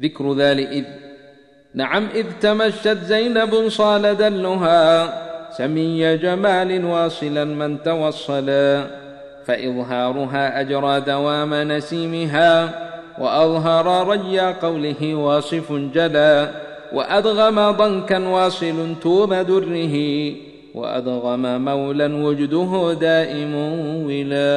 ذكر ذال إذ نعم إذ تمشت زينب صال دلها سمي جمال واصلا من توصلا فإظهارها أجرى دوام نسيمها وأظهر ريا قوله واصف جلا وأدغم ضنكا واصل توم دره وأدغم مولا وجده دائم ولا